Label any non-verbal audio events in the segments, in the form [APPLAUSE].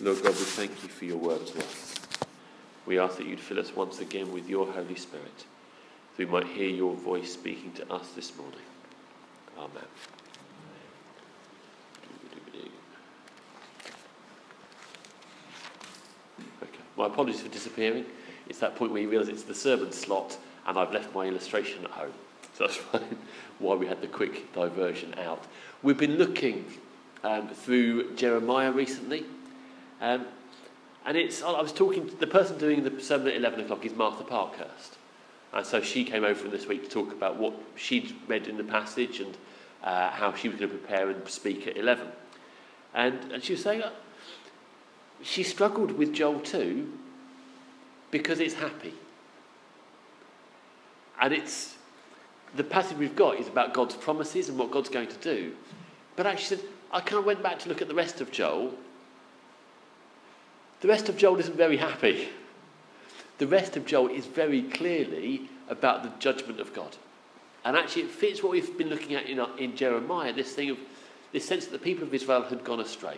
Lord God, we thank you for your word to us. We ask that you'd fill us once again with your Holy Spirit, that we might hear your voice speaking to us this morning. Amen. Okay. My apologies for disappearing. It's that point where you realise it's the sermon slot and I've left my illustration at home. So that's [LAUGHS] why we had the quick diversion out. We've been looking um, through Jeremiah recently. Um, and it's, I was talking to the person doing the sermon at 11 o'clock is Martha Parkhurst. And so she came over this week to talk about what she'd read in the passage and uh, how she was going to prepare and speak at 11. And, and she was saying uh, she struggled with Joel 2 because it's happy. And it's the passage we've got is about God's promises and what God's going to do. But actually, I kind of went back to look at the rest of Joel. The rest of Joel isn't very happy. The rest of Joel is very clearly about the judgment of God. And actually, it fits what we've been looking at in, in Jeremiah this thing of this sense that the people of Israel had gone astray.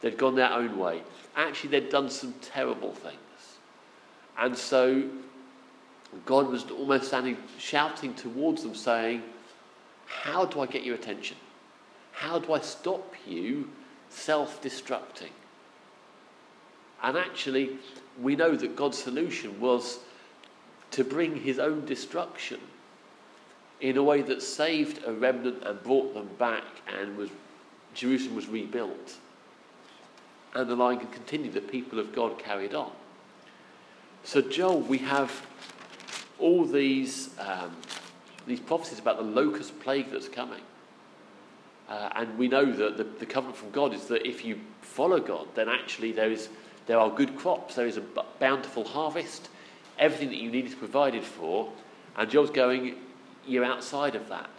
They'd gone their own way. Actually, they'd done some terrible things. And so God was almost standing, shouting towards them, saying, How do I get your attention? How do I stop you self destructing? And actually, we know that God's solution was to bring his own destruction in a way that saved a remnant and brought them back, and was, Jerusalem was rebuilt. And the line could continue, the people of God carried on. So, Joel, we have all these, um, these prophecies about the locust plague that's coming. Uh, and we know that the, the covenant from God is that if you follow God, then actually there, is, there are good crops, there is a bountiful harvest, everything that you need is provided for. And Joel's going, You're outside of that.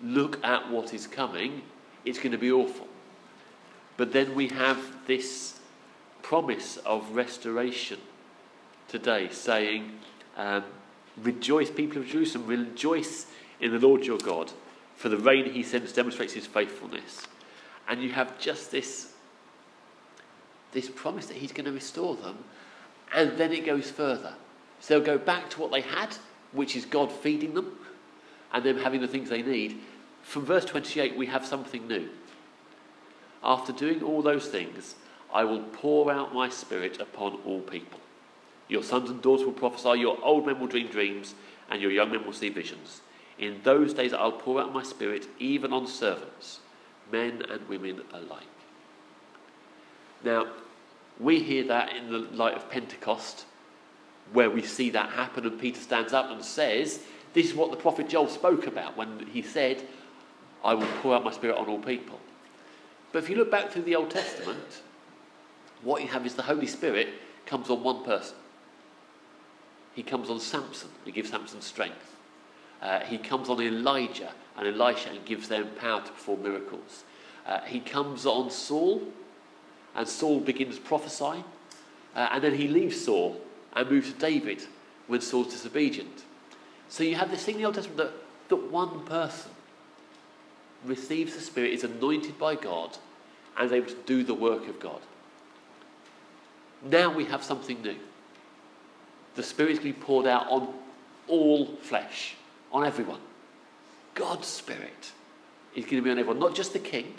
Look at what is coming, it's going to be awful. But then we have this promise of restoration today saying, um, Rejoice, people of Jerusalem, rejoice in the Lord your God, for the rain he sends demonstrates his faithfulness. And you have just this, this promise that he's going to restore them, and then it goes further. So they'll go back to what they had, which is God feeding them, and them having the things they need. From verse 28, we have something new. After doing all those things, I will pour out my spirit upon all people. Your sons and daughters will prophesy, your old men will dream dreams, and your young men will see visions. In those days I'll pour out my spirit even on servants, men and women alike. Now, we hear that in the light of Pentecost, where we see that happen, and Peter stands up and says, This is what the prophet Joel spoke about when he said, I will pour out my spirit on all people. But if you look back through the Old Testament, what you have is the Holy Spirit comes on one person he comes on Samson and gives Samson strength. Uh, he comes on Elijah and Elisha and gives them power to perform miracles. Uh, he comes on Saul and Saul begins prophesying. Uh, and then he leaves Saul and moves to David when Saul's disobedient. So you have this thing in the Old Testament that, that one person receives the Spirit, is anointed by God, and is able to do the work of God. Now we have something new the Spirit is going to be poured out on all flesh, on everyone. God's Spirit is going to be on everyone, not just the king,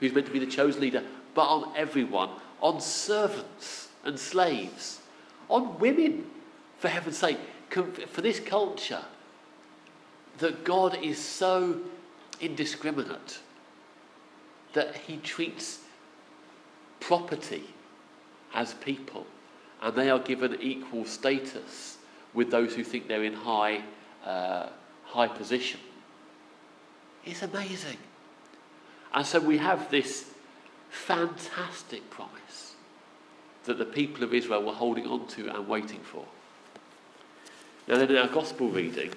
who's meant to be the chosen leader, but on everyone, on servants and slaves, on women, for heaven's sake. For this culture, that God is so indiscriminate that he treats property as people and they are given equal status with those who think they're in high, uh, high position. It's amazing. And so we have this fantastic promise that the people of Israel were holding on to and waiting for. Now, then, in our gospel reading,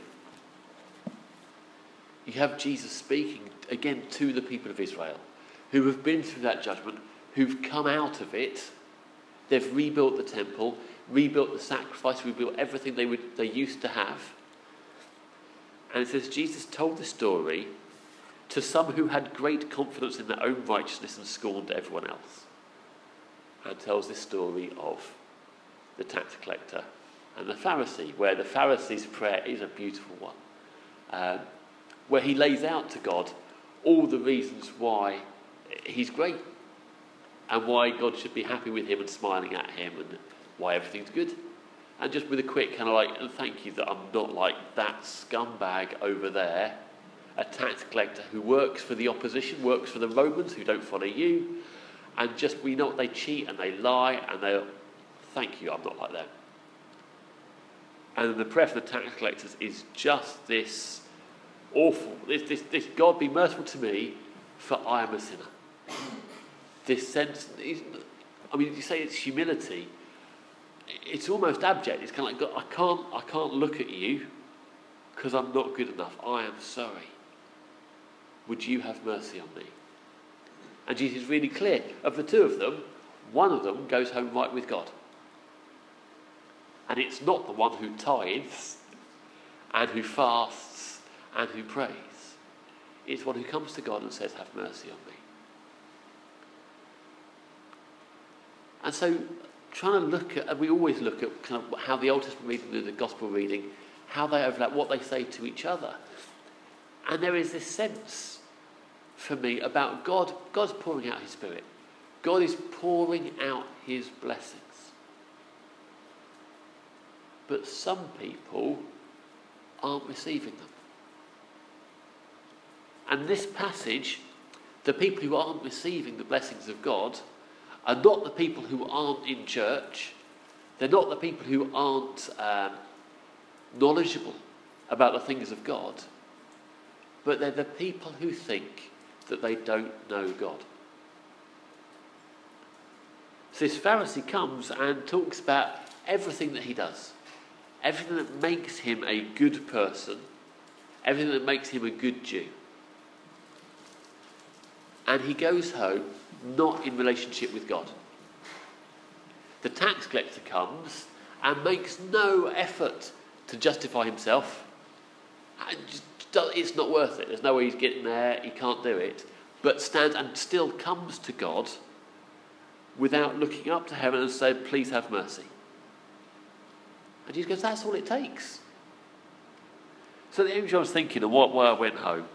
you have Jesus speaking again to the people of Israel who have been through that judgment, who've come out of it They've rebuilt the temple, rebuilt the sacrifice, rebuilt everything they, would, they used to have. And it says Jesus told the story to some who had great confidence in their own righteousness and scorned everyone else. and tells this story of the tax collector and the Pharisee, where the Pharisee's prayer is a beautiful one, um, where he lays out to God all the reasons why he's great and why God should be happy with him and smiling at him and why everything's good. And just with a quick kind of like, thank you that I'm not like that scumbag over there, a tax collector who works for the opposition, works for the Romans who don't follow you, and just we know they cheat and they lie and they thank you, I'm not like them. And the prayer for the tax collectors is just this awful, this, this, this God be merciful to me, for I am a sinner. This sense, I mean, you say it's humility, it's almost abject. It's kind of like, God, I can't, I can't look at you because I'm not good enough. I am sorry. Would you have mercy on me? And Jesus is really clear. Of the two of them, one of them goes home right with God. And it's not the one who tithes and who fasts and who prays. It's one who comes to God and says, Have mercy on me. And so, trying to look at, and we always look at kind of how the Old Testament reading and the Gospel reading, how they overlap, what they say to each other. And there is this sense for me about God. God's pouring out His Spirit. God is pouring out His blessings. But some people aren't receiving them. And this passage, the people who aren't receiving the blessings of God are not the people who aren't in church. They're not the people who aren't um, knowledgeable about the things of God. But they're the people who think that they don't know God. So this Pharisee comes and talks about everything that he does, everything that makes him a good person, everything that makes him a good Jew. And he goes home not in relationship with God. The tax collector comes and makes no effort to justify himself. It's not worth it. There's no way he's getting there. He can't do it. But stands and still comes to God without looking up to heaven and saying, Please have mercy. And Jesus goes, That's all it takes. So the image I was thinking of what, why I went home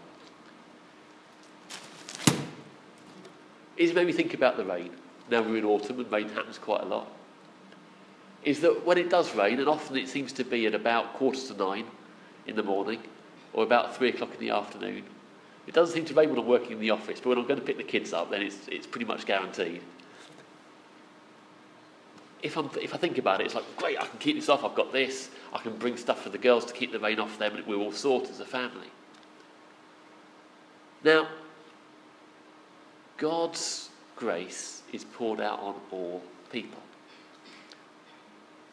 is it made me think about the rain. Now we're in autumn and rain happens quite a lot. Is that when it does rain, and often it seems to be at about quarter to nine in the morning or about three o'clock in the afternoon, it doesn't seem to rain when I'm working in the office, but when I'm going to pick the kids up, then it's, it's pretty much guaranteed. If, I'm, if I think about it, it's like, great, I can keep this off, I've got this, I can bring stuff for the girls to keep the rain off them, and we're all sorted as a family. Now, God's grace is poured out on all people.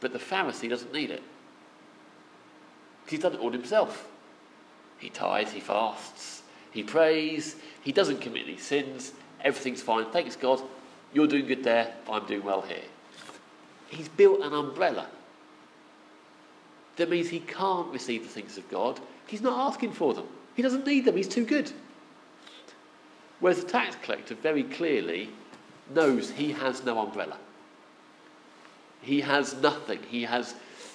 But the Pharisee doesn't need it. He's done it all himself. He tithes, he fasts, he prays, he doesn't commit any sins, everything's fine. Thanks God, you're doing good there, I'm doing well here. He's built an umbrella. That means he can't receive the things of God. He's not asking for them. He doesn't need them, he's too good. Whereas the tax collector very clearly knows he has no umbrella. He has nothing. He has,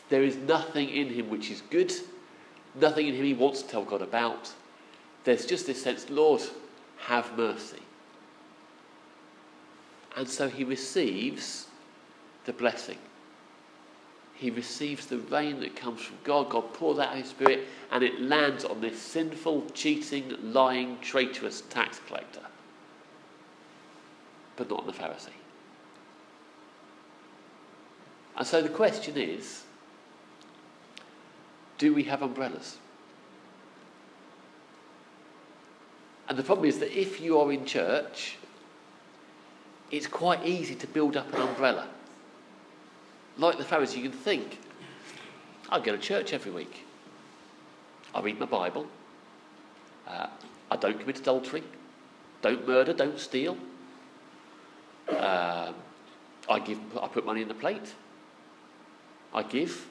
there is nothing in him which is good, nothing in him he wants to tell God about. There's just this sense, Lord, have mercy. And so he receives the blessing he receives the rain that comes from God. God pours out his spirit and it lands on this sinful, cheating, lying, traitorous tax collector. But not on the Pharisee. And so the question is do we have umbrellas? And the problem is that if you are in church, it's quite easy to build up an umbrella like the Pharisees, you can think, I go to church every week. I read my Bible. Uh, I don't commit adultery. Don't murder. Don't steal. Uh, I give. I put money in the plate. I give.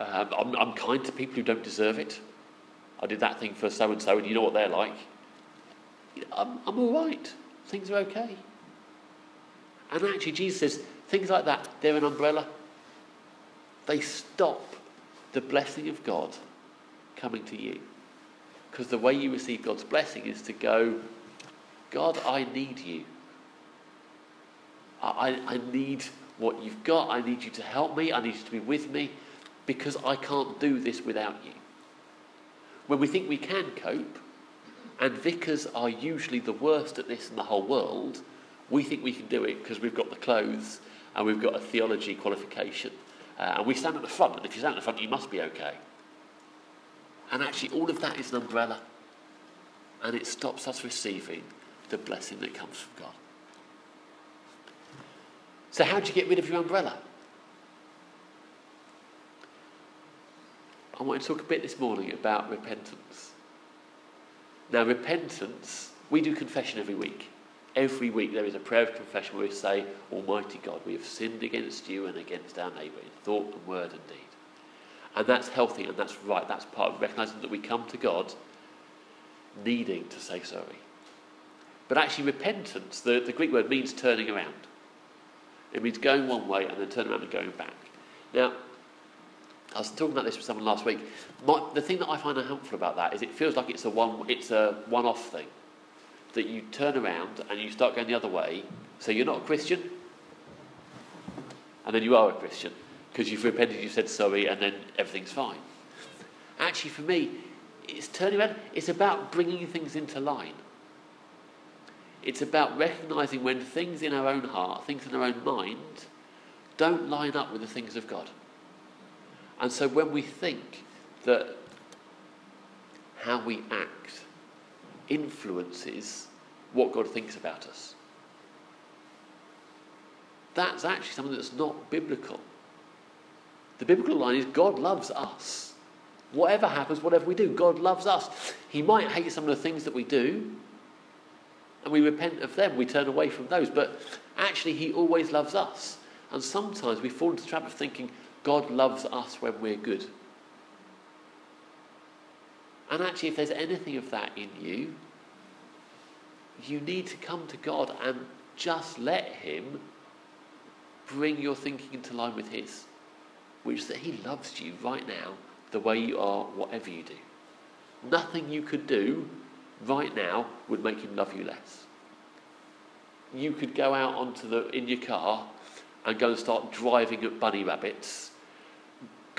Um, I'm, I'm kind to people who don't deserve it. I did that thing for so and so, and you know what they're like. I'm, I'm all right. Things are okay. And actually, Jesus says things like that, they're an umbrella. They stop the blessing of God coming to you. Because the way you receive God's blessing is to go, God, I need you. I, I need what you've got. I need you to help me. I need you to be with me because I can't do this without you. When we think we can cope, and vicars are usually the worst at this in the whole world, we think we can do it because we've got the clothes and we've got a theology qualification. Uh, and we stand at the front, and if you stand at the front, you must be okay. And actually, all of that is an umbrella. And it stops us receiving the blessing that comes from God. So, how do you get rid of your umbrella? I want to talk a bit this morning about repentance. Now, repentance, we do confession every week. Every week there is a prayer of confession where we say, Almighty God, we have sinned against you and against our neighbour in thought and word and deed. And that's healthy and that's right. That's part of recognizing that we come to God needing to say sorry. But actually, repentance, the, the Greek word means turning around. It means going one way and then turning around and going back. Now, I was talking about this with someone last week. My, the thing that I find helpful about that is it feels like it's a one, it's a one-off thing. That you turn around and you start going the other way. So you're not a Christian, and then you are a Christian because you've repented, you've said sorry, and then everything's fine. Actually, for me, it's turning around. It's about bringing things into line. It's about recognizing when things in our own heart, things in our own mind, don't line up with the things of God. And so when we think that how we act influences what God thinks about us, that's actually something that's not biblical. The biblical line is God loves us. Whatever happens, whatever we do, God loves us. He might hate some of the things that we do, and we repent of them, we turn away from those, but actually, He always loves us. And sometimes we fall into the trap of thinking, God loves us when we're good. And actually, if there's anything of that in you, you need to come to God and just let Him bring your thinking into line with His, which is that He loves you right now, the way you are, whatever you do. Nothing you could do right now would make Him love you less. You could go out onto the in your car and go and start driving at bunny rabbits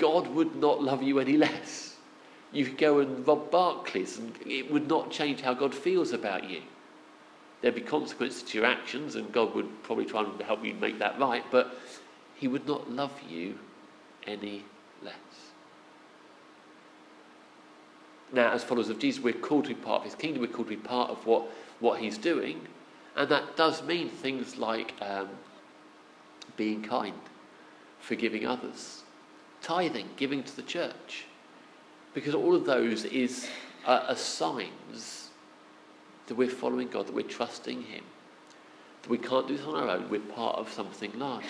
God would not love you any less. You could go and rob Barclays, and it would not change how God feels about you. There'd be consequences to your actions, and God would probably try and help you make that right, but He would not love you any less. Now, as followers of Jesus, we're called to be part of His kingdom, we're called to be part of what, what He's doing, and that does mean things like um, being kind, forgiving others tithing, giving to the church. Because all of those is uh, are signs that we're following God, that we're trusting Him, that we can't do this on our own, we're part of something larger.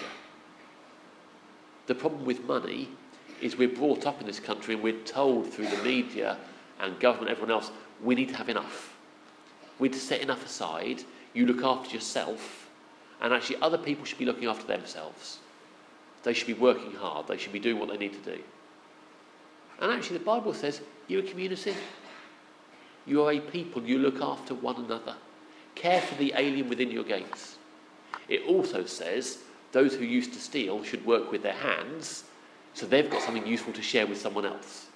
The problem with money is we're brought up in this country and we're told through the media and government, everyone else, we need to have enough. We need to set enough aside. You look after yourself, and actually, other people should be looking after themselves. They should be working hard. They should be doing what they need to do. And actually, the Bible says you're a community. You are a people. You look after one another. Care for the alien within your gates. It also says those who used to steal should work with their hands so they've got something useful to share with someone else.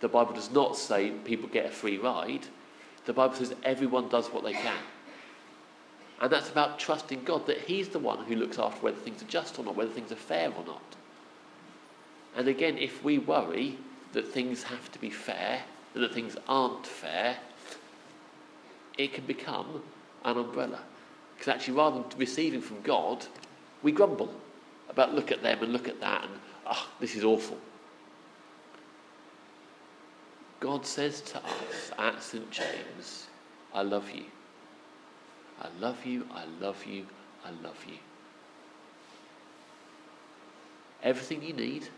The Bible does not say people get a free ride. The Bible says everyone does what they can. And that's about trusting God that He's the one who looks after whether things are just or not, whether things are fair or not. And again, if we worry that things have to be fair and that things aren't fair, it can become an umbrella. Because actually, rather than receiving from God, we grumble about look at them and look at that and, oh, this is awful. God says to us at St. James, I love you. I love you, I love you, I love you. Everything you need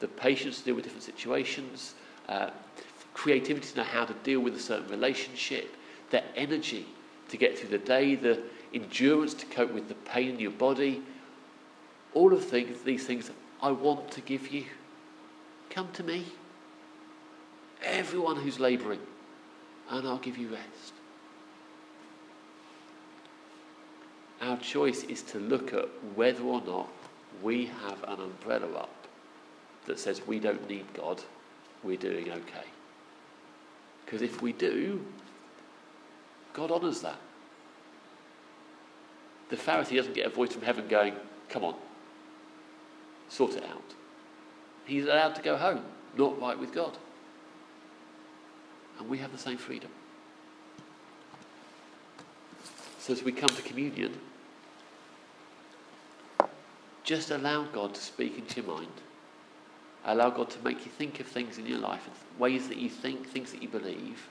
the patience to deal with different situations, uh, creativity to know how to deal with a certain relationship, the energy to get through the day, the endurance to cope with the pain in your body, all of things, these things I want to give you. Come to me. Everyone who's labouring, and I'll give you rest. Our choice is to look at whether or not we have an umbrella up that says we don't need God, we're doing okay. Because if we do, God honours that. The Pharisee doesn't get a voice from heaven going, Come on, sort it out. He's allowed to go home, not right with God. And we have the same freedom. So as we come to communion, just allow God to speak into your mind. Allow God to make you think of things in your life, ways that you think, things that you believe,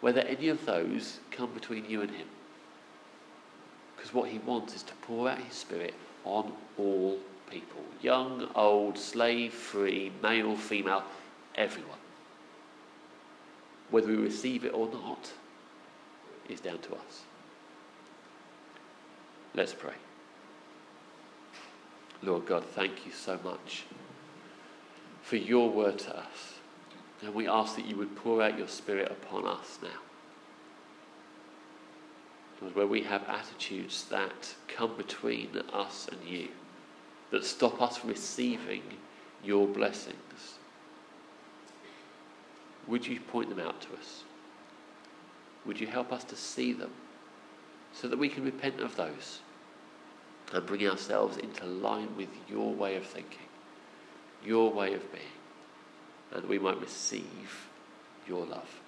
whether any of those come between you and Him. Because what He wants is to pour out His Spirit on all people young, old, slave, free, male, female, everyone. Whether we receive it or not is down to us. Let's pray. Lord God, thank you so much for your word to us. And we ask that you would pour out your spirit upon us now. Lord, where we have attitudes that come between us and you, that stop us from receiving your blessings, would you point them out to us? Would you help us to see them so that we can repent of those and bring ourselves into line with your way of thinking, your way of being, and we might receive your love.